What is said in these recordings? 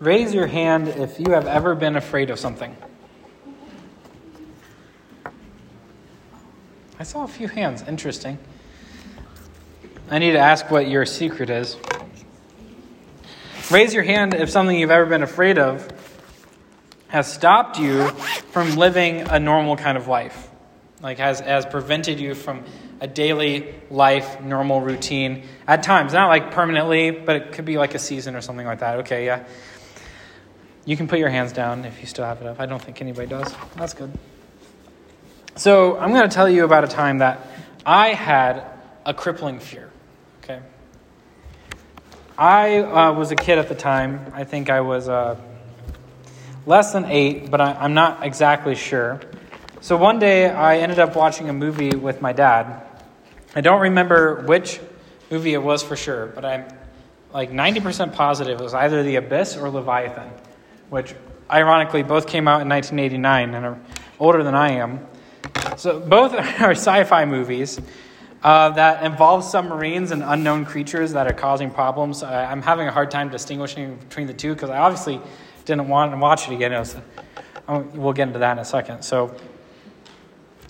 Raise your hand if you have ever been afraid of something. I saw a few hands. Interesting. I need to ask what your secret is. Raise your hand if something you've ever been afraid of has stopped you from living a normal kind of life, like has, has prevented you from a daily life, normal routine at times. Not like permanently, but it could be like a season or something like that. Okay, yeah. You can put your hands down if you still have it up. I don't think anybody does. That's good. So, I'm going to tell you about a time that I had a crippling fear. Okay. I uh, was a kid at the time. I think I was uh, less than eight, but I, am not exactly sure. So one day I ended up watching a movie with my dad. I don't remember which movie it was for sure, but I'm like 90% positive it was either The Abyss or Leviathan, which ironically both came out in 1989 and are older than I am. So both are sci fi movies uh, that involve submarines and unknown creatures that are causing problems. I'm having a hard time distinguishing between the two because I obviously didn't want to watch it again. It was, we'll get into that in a second. So,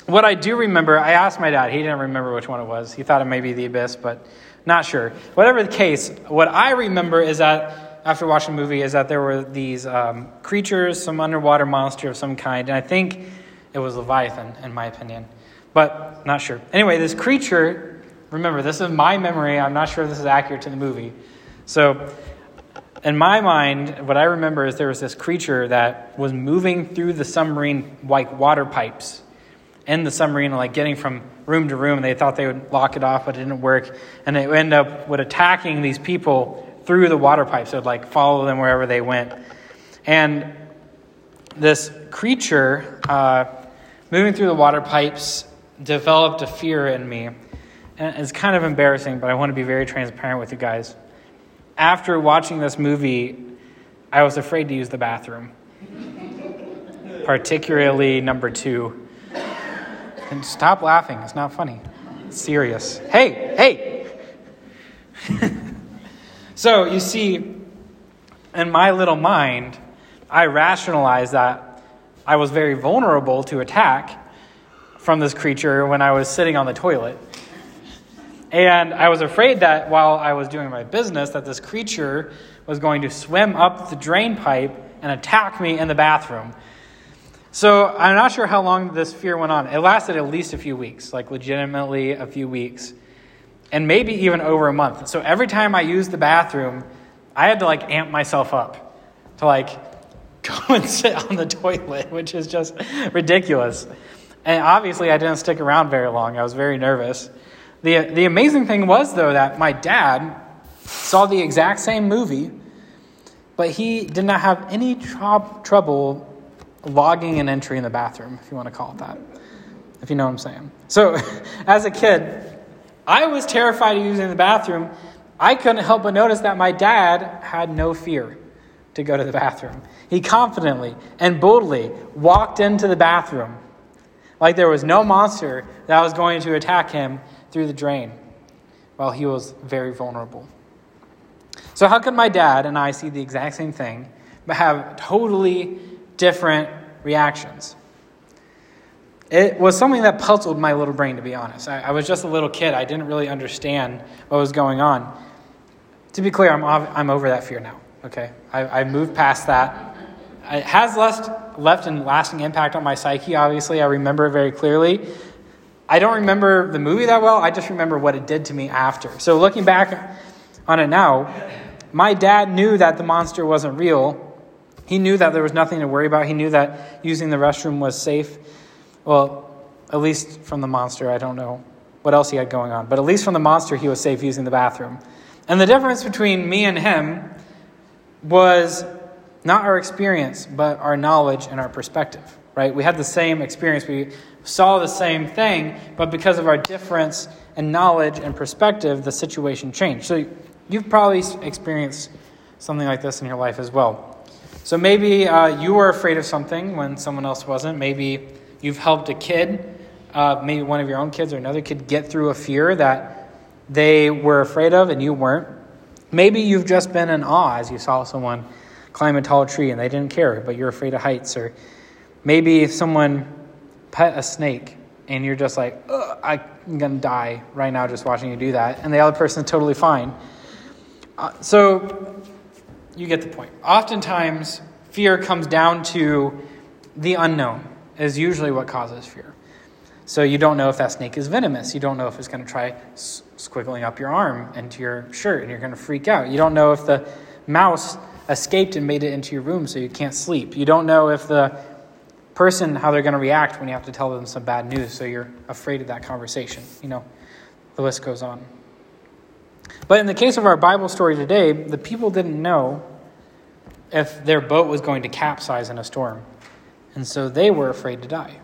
what I do remember, I asked my dad. He didn't remember which one it was. He thought it may be the abyss, but not sure. Whatever the case, what I remember is that after watching the movie is that there were these um, creatures, some underwater monster of some kind, and I think it was Leviathan, in my opinion, but not sure. Anyway, this creature, remember, this is my memory. I'm not sure this is accurate to the movie. So, in my mind, what I remember is there was this creature that was moving through the submarine like water pipes in the submarine, like getting from room to room. And they thought they would lock it off, but it didn't work. And it ended up with attacking these people through the water pipes. It would like follow them wherever they went. And this creature uh, moving through the water pipes developed a fear in me. And it's kind of embarrassing, but I want to be very transparent with you guys. After watching this movie, I was afraid to use the bathroom, particularly number two. And stop laughing, it's not funny. It's serious. Hey, hey! so, you see, in my little mind, I rationalized that I was very vulnerable to attack from this creature when I was sitting on the toilet. And I was afraid that while I was doing my business, that this creature was going to swim up the drain pipe and attack me in the bathroom. So I'm not sure how long this fear went on. It lasted at least a few weeks, like legitimately a few weeks, and maybe even over a month. So every time I used the bathroom, I had to like amp myself up to like go and sit on the toilet, which is just ridiculous. And obviously, I didn't stick around very long. I was very nervous. The, the amazing thing was, though, that my dad saw the exact same movie, but he did not have any tr- trouble logging an entry in the bathroom, if you want to call it that, if you know what I'm saying. So, as a kid, I was terrified of using the bathroom. I couldn't help but notice that my dad had no fear to go to the bathroom. He confidently and boldly walked into the bathroom like there was no monster that was going to attack him through the drain while he was very vulnerable. So, how could my dad and I see the exact same thing but have totally different reactions? It was something that puzzled my little brain, to be honest. I, I was just a little kid. I didn't really understand what was going on. To be clear, I'm, I'm over that fear now, okay? I, I moved past that. It has left, left a lasting impact on my psyche, obviously. I remember it very clearly. I don't remember the movie that well, I just remember what it did to me after. So, looking back on it now, my dad knew that the monster wasn't real. He knew that there was nothing to worry about. He knew that using the restroom was safe. Well, at least from the monster, I don't know what else he had going on, but at least from the monster, he was safe using the bathroom. And the difference between me and him was not our experience, but our knowledge and our perspective, right? We had the same experience. We saw the same thing, but because of our difference in knowledge and perspective, the situation changed. So you've probably experienced something like this in your life as well. So maybe uh, you were afraid of something when someone else wasn't. Maybe you've helped a kid, uh, maybe one of your own kids or another kid, get through a fear that they were afraid of and you weren't. Maybe you've just been in awe as you saw someone climb a tall tree and they didn't care, but you're afraid of heights. Or maybe someone pet a snake and you're just like, I'm going to die right now just watching you do that. And the other person's totally fine. Uh, so you get the point. Oftentimes, fear comes down to the unknown, is usually what causes fear. So you don't know if that snake is venomous. You don't know if it's going to try squiggling up your arm into your shirt and you're going to freak out. You don't know if the mouse escaped and made it into your room so you can't sleep. You don't know if the person how they're going to react when you have to tell them some bad news so you're afraid of that conversation. You know, the list goes on. But in the case of our Bible story today, the people didn't know if their boat was going to capsize in a storm. And so they were afraid to die.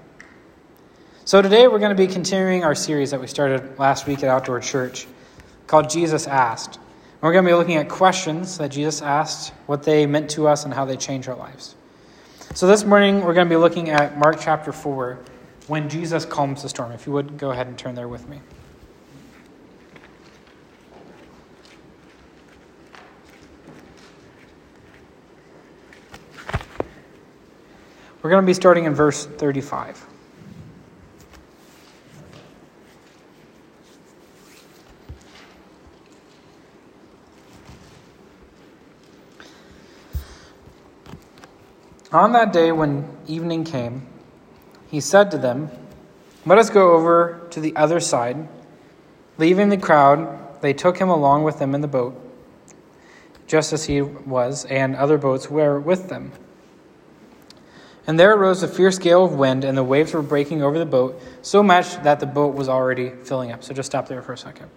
So today we're going to be continuing our series that we started last week at Outdoor Church called Jesus Asked. We're going to be looking at questions that Jesus asked, what they meant to us, and how they change our lives. So this morning we're going to be looking at Mark chapter 4 when Jesus calms the storm. If you would go ahead and turn there with me. We're going to be starting in verse 35. On that day when evening came, he said to them, Let us go over to the other side. Leaving the crowd, they took him along with them in the boat, just as he was, and other boats were with them. And there arose a fierce gale of wind, and the waves were breaking over the boat so much that the boat was already filling up. So just stop there for a second.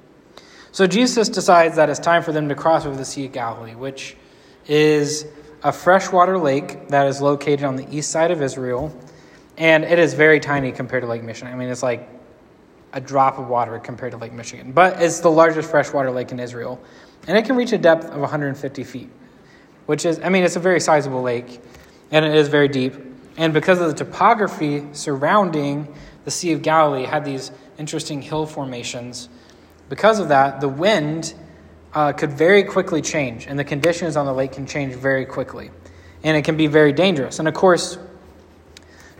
So Jesus decides that it's time for them to cross over the Sea of Galilee, which is a freshwater lake that is located on the east side of Israel. And it is very tiny compared to Lake Michigan. I mean, it's like a drop of water compared to Lake Michigan. But it's the largest freshwater lake in Israel. And it can reach a depth of 150 feet, which is, I mean, it's a very sizable lake, and it is very deep. And because of the topography surrounding the Sea of Galilee, had these interesting hill formations. Because of that, the wind uh, could very quickly change, and the conditions on the lake can change very quickly. And it can be very dangerous. And of course,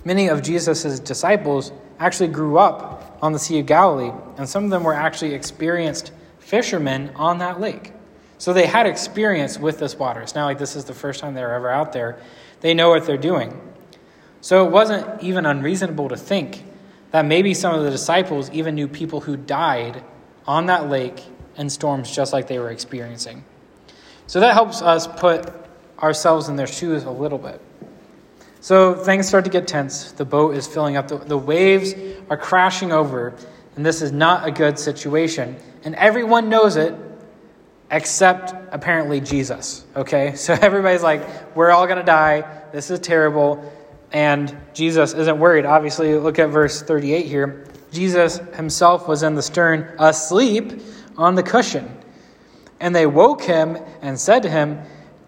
many of Jesus' disciples actually grew up on the Sea of Galilee, and some of them were actually experienced fishermen on that lake. So they had experience with this water. It's not like this is the first time they're ever out there. They know what they're doing. So it wasn't even unreasonable to think that maybe some of the disciples even knew people who died on that lake in storms just like they were experiencing. So that helps us put ourselves in their shoes a little bit. So things start to get tense. The boat is filling up, the, the waves are crashing over, and this is not a good situation. And everyone knows it except apparently Jesus. Okay? So everybody's like, we're all going to die. This is terrible. And Jesus isn't worried. Obviously, look at verse 38 here. Jesus himself was in the stern asleep on the cushion. And they woke him and said to him,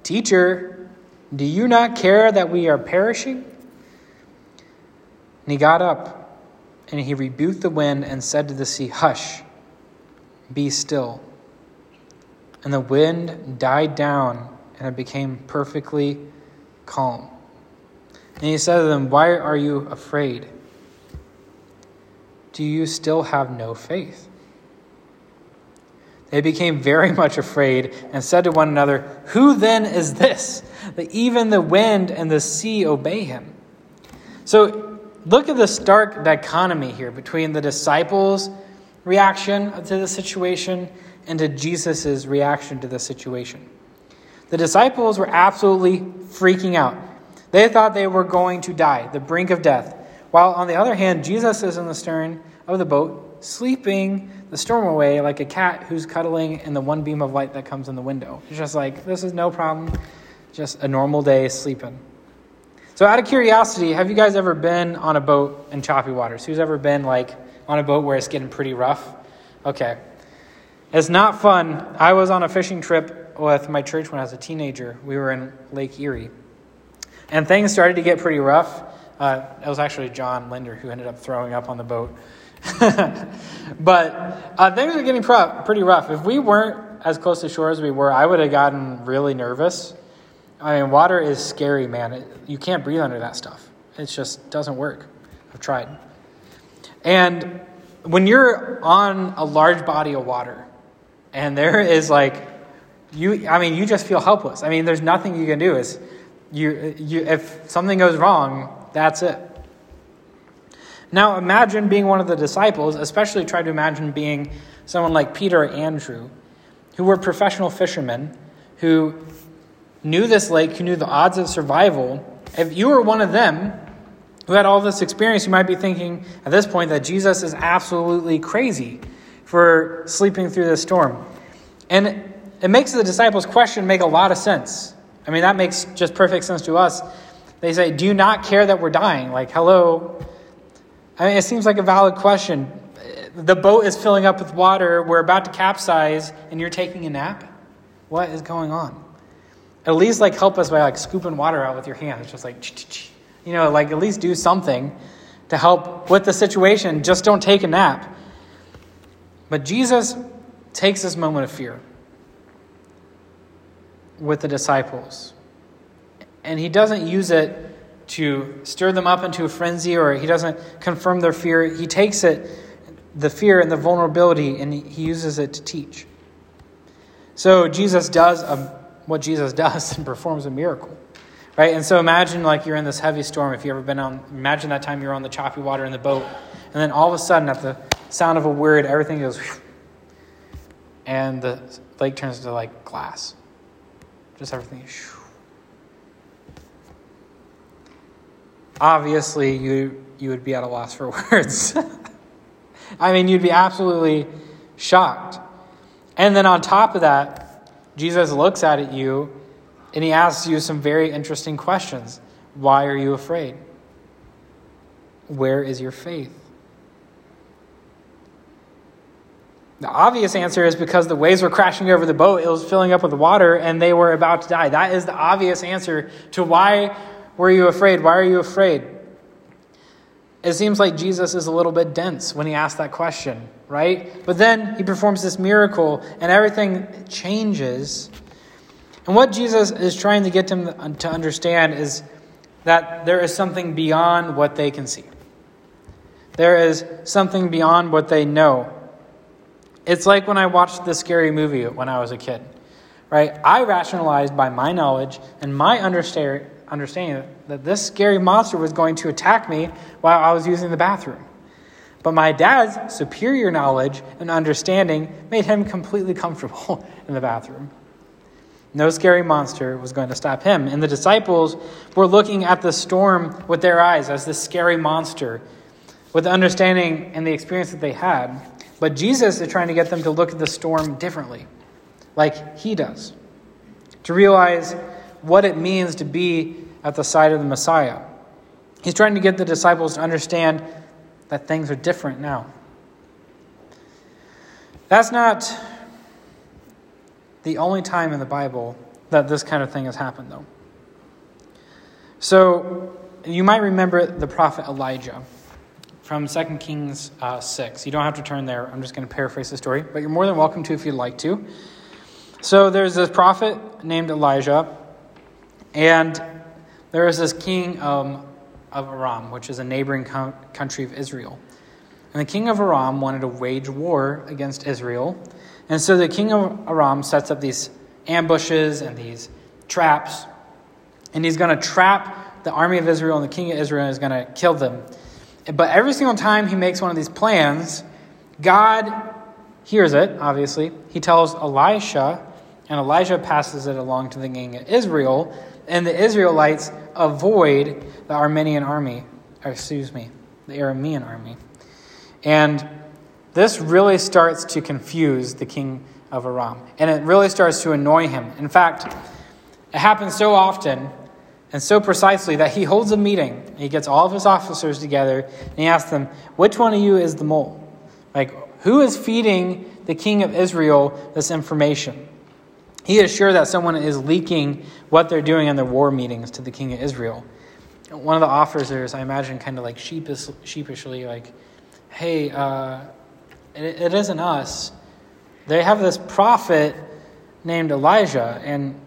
Teacher, do you not care that we are perishing? And he got up and he rebuked the wind and said to the sea, Hush, be still. And the wind died down and it became perfectly calm. And he said to them, Why are you afraid? Do you still have no faith? They became very much afraid and said to one another, Who then is this that even the wind and the sea obey him? So look at the stark dichotomy here between the disciples' reaction to the situation and to Jesus' reaction to the situation. The disciples were absolutely freaking out. They thought they were going to die, the brink of death. While on the other hand, Jesus is in the stern of the boat, sleeping the storm away like a cat who's cuddling in the one beam of light that comes in the window. It's just like, this is no problem, just a normal day sleeping. So, out of curiosity, have you guys ever been on a boat in choppy waters? Who's ever been like on a boat where it's getting pretty rough? Okay. It's not fun. I was on a fishing trip with my church when I was a teenager. We were in Lake Erie. And things started to get pretty rough. Uh, it was actually John Linder who ended up throwing up on the boat. but uh, things were getting pretty rough. If we weren't as close to shore as we were, I would have gotten really nervous. I mean, water is scary, man. It, you can't breathe under that stuff. It just doesn't work. I've tried. And when you're on a large body of water, and there is like, you, I mean, you just feel helpless. I mean, there's nothing you can do. Is you, you, if something goes wrong, that's it. Now, imagine being one of the disciples, especially try to imagine being someone like Peter or Andrew, who were professional fishermen, who knew this lake, who knew the odds of survival. If you were one of them who had all this experience, you might be thinking at this point that Jesus is absolutely crazy for sleeping through this storm. And it makes the disciples' question make a lot of sense. I mean, that makes just perfect sense to us. They say, Do you not care that we're dying? Like, hello. I mean, it seems like a valid question. The boat is filling up with water, we're about to capsize, and you're taking a nap? What is going on? At least, like, help us by, like, scooping water out with your hands. Just like, you know, like, at least do something to help with the situation. Just don't take a nap. But Jesus takes this moment of fear with the disciples. And he doesn't use it to stir them up into a frenzy or he doesn't confirm their fear. He takes it, the fear and the vulnerability, and he uses it to teach. So Jesus does a, what Jesus does and performs a miracle. Right? And so imagine like you're in this heavy storm. If you've ever been on, imagine that time you're on the choppy water in the boat. And then all of a sudden, at the sound of a word, everything goes, and the lake turns into like glass. Just everything. Obviously, you, you would be at a loss for words. I mean, you'd be absolutely shocked. And then on top of that, Jesus looks at you and he asks you some very interesting questions. Why are you afraid? Where is your faith? The obvious answer is because the waves were crashing over the boat, it was filling up with water, and they were about to die. That is the obvious answer to why were you afraid? Why are you afraid? It seems like Jesus is a little bit dense when he asks that question, right? But then he performs this miracle, and everything changes. And what Jesus is trying to get them to understand is that there is something beyond what they can see. There is something beyond what they know. It's like when I watched the scary movie when I was a kid, right? I rationalized by my knowledge and my understanding that this scary monster was going to attack me while I was using the bathroom. But my dad's superior knowledge and understanding made him completely comfortable in the bathroom. No scary monster was going to stop him. And the disciples were looking at the storm with their eyes as this scary monster, with the understanding and the experience that they had. But Jesus is trying to get them to look at the storm differently, like he does, to realize what it means to be at the side of the Messiah. He's trying to get the disciples to understand that things are different now. That's not the only time in the Bible that this kind of thing has happened, though. So, you might remember the prophet Elijah from 2 Kings uh, 6. You don't have to turn there. I'm just going to paraphrase the story, but you're more than welcome to if you'd like to. So there's this prophet named Elijah, and there is this king um, of Aram, which is a neighboring co- country of Israel. And the king of Aram wanted to wage war against Israel. And so the king of Aram sets up these ambushes and these traps, and he's going to trap the army of Israel, and the king of Israel is going to kill them. But every single time he makes one of these plans, God hears it, obviously. He tells Elisha, and Elijah passes it along to the king of Israel, and the Israelites avoid the Armenian army, or excuse me, the Aramean army. And this really starts to confuse the king of Aram, and it really starts to annoy him. In fact, it happens so often and so precisely that he holds a meeting. He gets all of his officers together and he asks them, Which one of you is the mole? Like, who is feeding the king of Israel this information? He is sure that someone is leaking what they're doing in their war meetings to the king of Israel. One of the officers, I imagine, kind of like sheepish, sheepishly, like, Hey, uh, it, it isn't us. They have this prophet named Elijah, and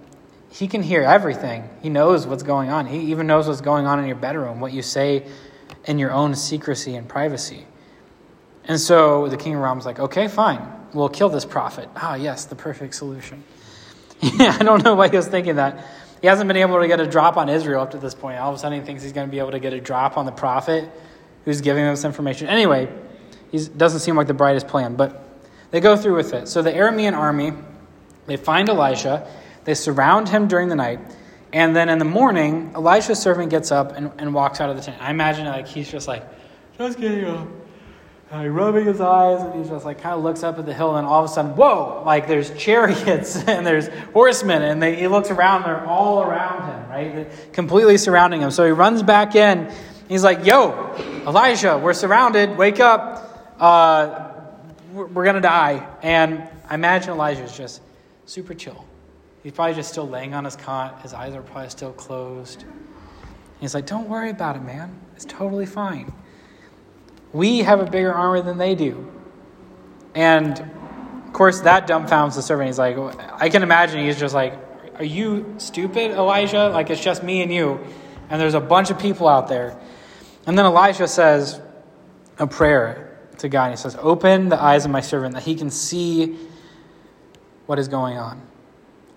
he can hear everything. He knows what's going on. He even knows what's going on in your bedroom, what you say in your own secrecy and privacy. And so the king of Aram's like, okay, fine, we'll kill this prophet. Ah, yes, the perfect solution. Yeah, I don't know why he was thinking that. He hasn't been able to get a drop on Israel up to this point. All of a sudden, he thinks he's going to be able to get a drop on the prophet who's giving him this information. Anyway, he doesn't seem like the brightest plan, but they go through with it. So the Aramean army, they find Elisha, they surround him during the night, and then in the morning, Elisha's servant gets up and, and walks out of the tent. I imagine like he's just like, just getting up uh, rubbing his eyes, and he just like kind of looks up at the hill, and all of a sudden, whoa! Like there's chariots and there's horsemen, and they, he looks around, they're all around him, right? They're completely surrounding him. So he runs back in. He's like, "Yo, Elijah, we're surrounded. Wake up! Uh, we're, we're gonna die." And I imagine Elijah's just super chill. He's probably just still laying on his cot. His eyes are probably still closed. He's like, "Don't worry about it, man. It's totally fine." We have a bigger armor than they do. And of course, that dumbfounds the servant. He's like, I can imagine he's just like, Are you stupid, Elijah? Like, it's just me and you. And there's a bunch of people out there. And then Elijah says a prayer to God. And he says, Open the eyes of my servant that he can see what is going on.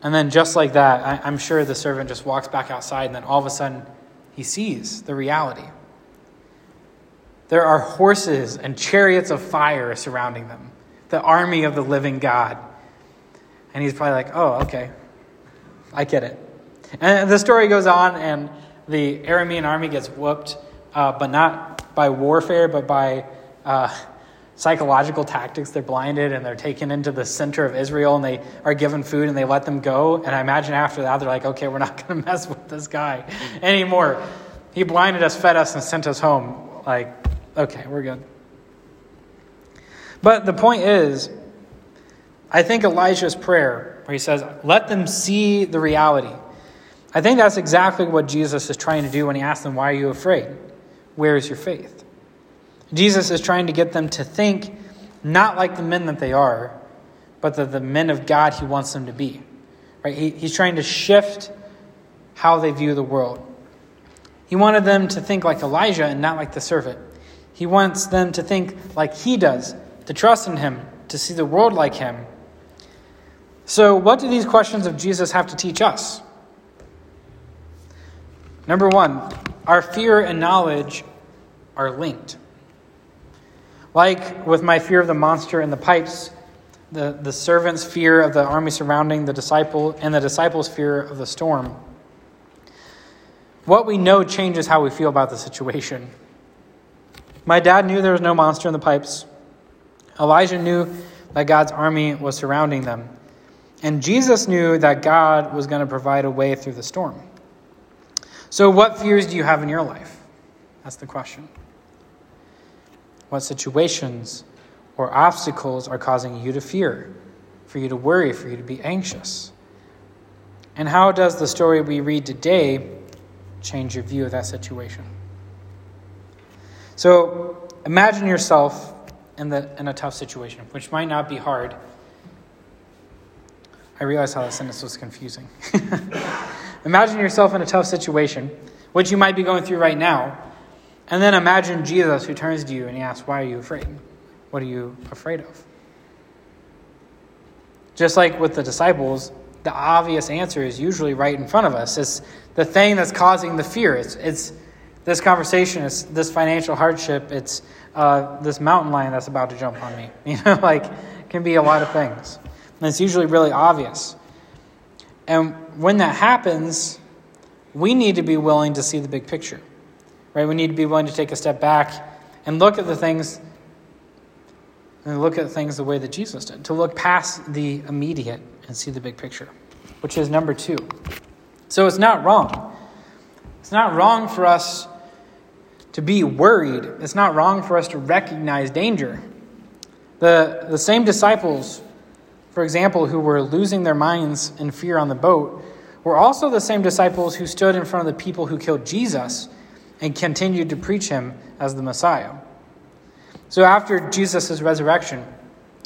And then, just like that, I, am sure the servant just walks back outside, and then all of a sudden, he sees the reality. There are horses and chariots of fire surrounding them, the army of the living God. And he's probably like, oh, okay, I get it. And the story goes on, and the Aramean army gets whooped, uh, but not by warfare, but by uh, psychological tactics. They're blinded and they're taken into the center of Israel and they are given food and they let them go. And I imagine after that, they're like, okay, we're not going to mess with this guy anymore. He blinded us, fed us, and sent us home. Like, Okay, we're good. But the point is, I think Elijah's prayer, where he says, Let them see the reality. I think that's exactly what Jesus is trying to do when he asks them, Why are you afraid? Where is your faith? Jesus is trying to get them to think not like the men that they are, but the, the men of God he wants them to be. Right? He, he's trying to shift how they view the world. He wanted them to think like Elijah and not like the servant. He wants them to think like he does, to trust in him, to see the world like him. So, what do these questions of Jesus have to teach us? Number one, our fear and knowledge are linked. Like with my fear of the monster in the pipes, the, the servant's fear of the army surrounding the disciple, and the disciple's fear of the storm. What we know changes how we feel about the situation. My dad knew there was no monster in the pipes. Elijah knew that God's army was surrounding them. And Jesus knew that God was going to provide a way through the storm. So, what fears do you have in your life? That's the question. What situations or obstacles are causing you to fear, for you to worry, for you to be anxious? And how does the story we read today change your view of that situation? So imagine yourself in, the, in a tough situation, which might not be hard. I realize how the sentence was confusing. imagine yourself in a tough situation, which you might be going through right now. And then imagine Jesus who turns to you and he asks, Why are you afraid? What are you afraid of? Just like with the disciples, the obvious answer is usually right in front of us. It's the thing that's causing the fear. It's, it's this conversation, it's this financial hardship, it's uh, this mountain lion that's about to jump on me. You know, like, it can be a lot of things. And it's usually really obvious. And when that happens, we need to be willing to see the big picture, right? We need to be willing to take a step back and look at the things and look at things the way that Jesus did, to look past the immediate and see the big picture, which is number two. So it's not wrong. It's not wrong for us to be worried. It's not wrong for us to recognize danger. The, the same disciples, for example, who were losing their minds in fear on the boat, were also the same disciples who stood in front of the people who killed Jesus and continued to preach him as the Messiah. So after Jesus' resurrection,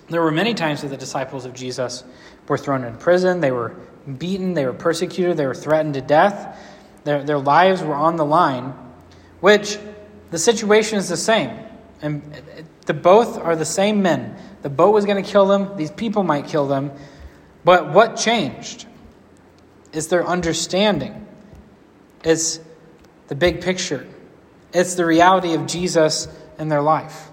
There were many times that the disciples of Jesus were thrown in prison, they were beaten, they were persecuted, they were threatened to death. Their, their lives were on the line, which the situation is the same. And the both are the same men. The boat was going to kill them, these people might kill them. But what changed? Is their understanding. It's the big picture. It's the reality of Jesus in their life.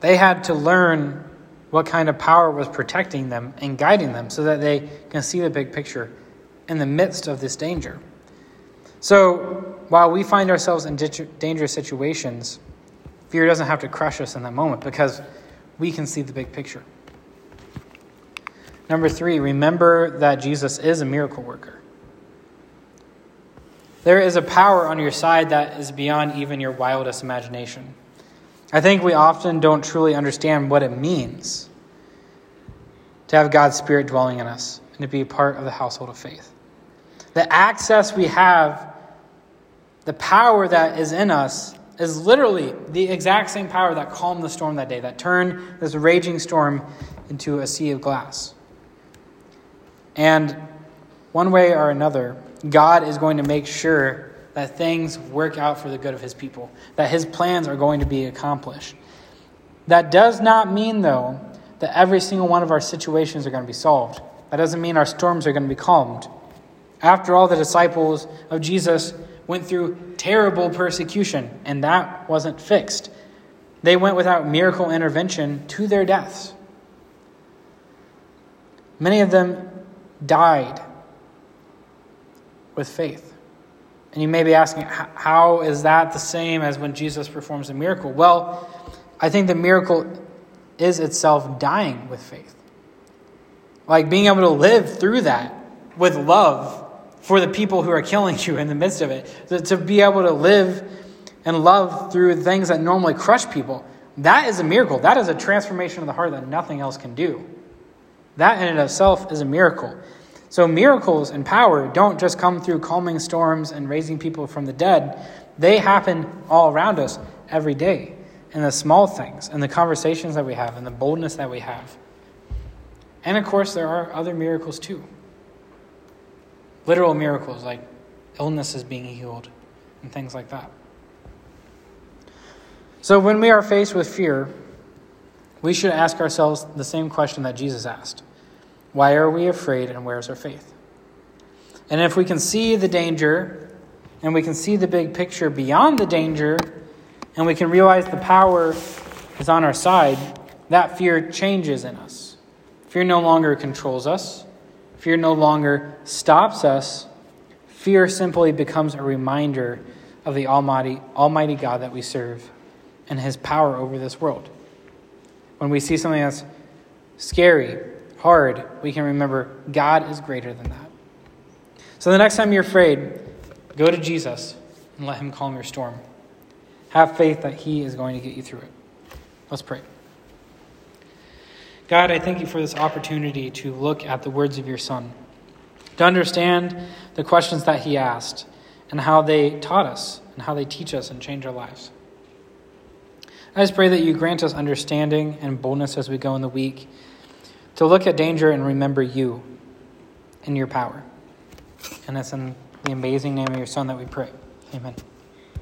They had to learn what kind of power was protecting them and guiding them so that they can see the big picture in the midst of this danger. So, while we find ourselves in dangerous situations, fear doesn't have to crush us in that moment because we can see the big picture. Number three, remember that Jesus is a miracle worker. There is a power on your side that is beyond even your wildest imagination. I think we often don't truly understand what it means to have God's Spirit dwelling in us and to be part of the household of faith. The access we have, the power that is in us, is literally the exact same power that calmed the storm that day, that turned this raging storm into a sea of glass. And one way or another, God is going to make sure that things work out for the good of his people, that his plans are going to be accomplished. That does not mean, though, that every single one of our situations are going to be solved. That doesn't mean our storms are going to be calmed. After all, the disciples of Jesus went through terrible persecution, and that wasn't fixed. They went without miracle intervention to their deaths. Many of them died with faith. And you may be asking, how is that the same as when Jesus performs a miracle? Well, I think the miracle is itself dying with faith. Like being able to live through that with love for the people who are killing you in the midst of it. To, be able to live and love through things that normally crush people. That is a miracle. That is a transformation of the heart that nothing else can do. That in and of itself is a miracle. So miracles and power don't just come through calming storms and raising people from the dead. They happen all around us every day in the small things, in the conversations that we have, in the boldness that we have. And of course, there are other miracles too. Literal miracles like illnesses being healed and things like that. So when we are faced with fear, we should ask ourselves the same question that Jesus asked why are we afraid and where's our faith? And if we can see the danger and we can see the big picture beyond the danger and we can realize the power is on our side, that fear changes in us. Fear no longer controls us, fear no longer stops us. Fear simply becomes a reminder of the Almighty, Almighty God that we serve and His power over this world. When we see something that's scary hard, we can remember God is greater than that. So the next time you're afraid, go to Jesus and let Him calm your storm. Have faith that He is going to get you through it. Let's pray. God, I thank you for this opportunity to look at the words of your Son, to understand the questions that He asked, and how they taught us, and how they teach us and change our lives. I just pray that you grant us understanding and boldness as we go in the week to look at danger and remember you and your power. And it's in the amazing name of your Son that we pray. Amen.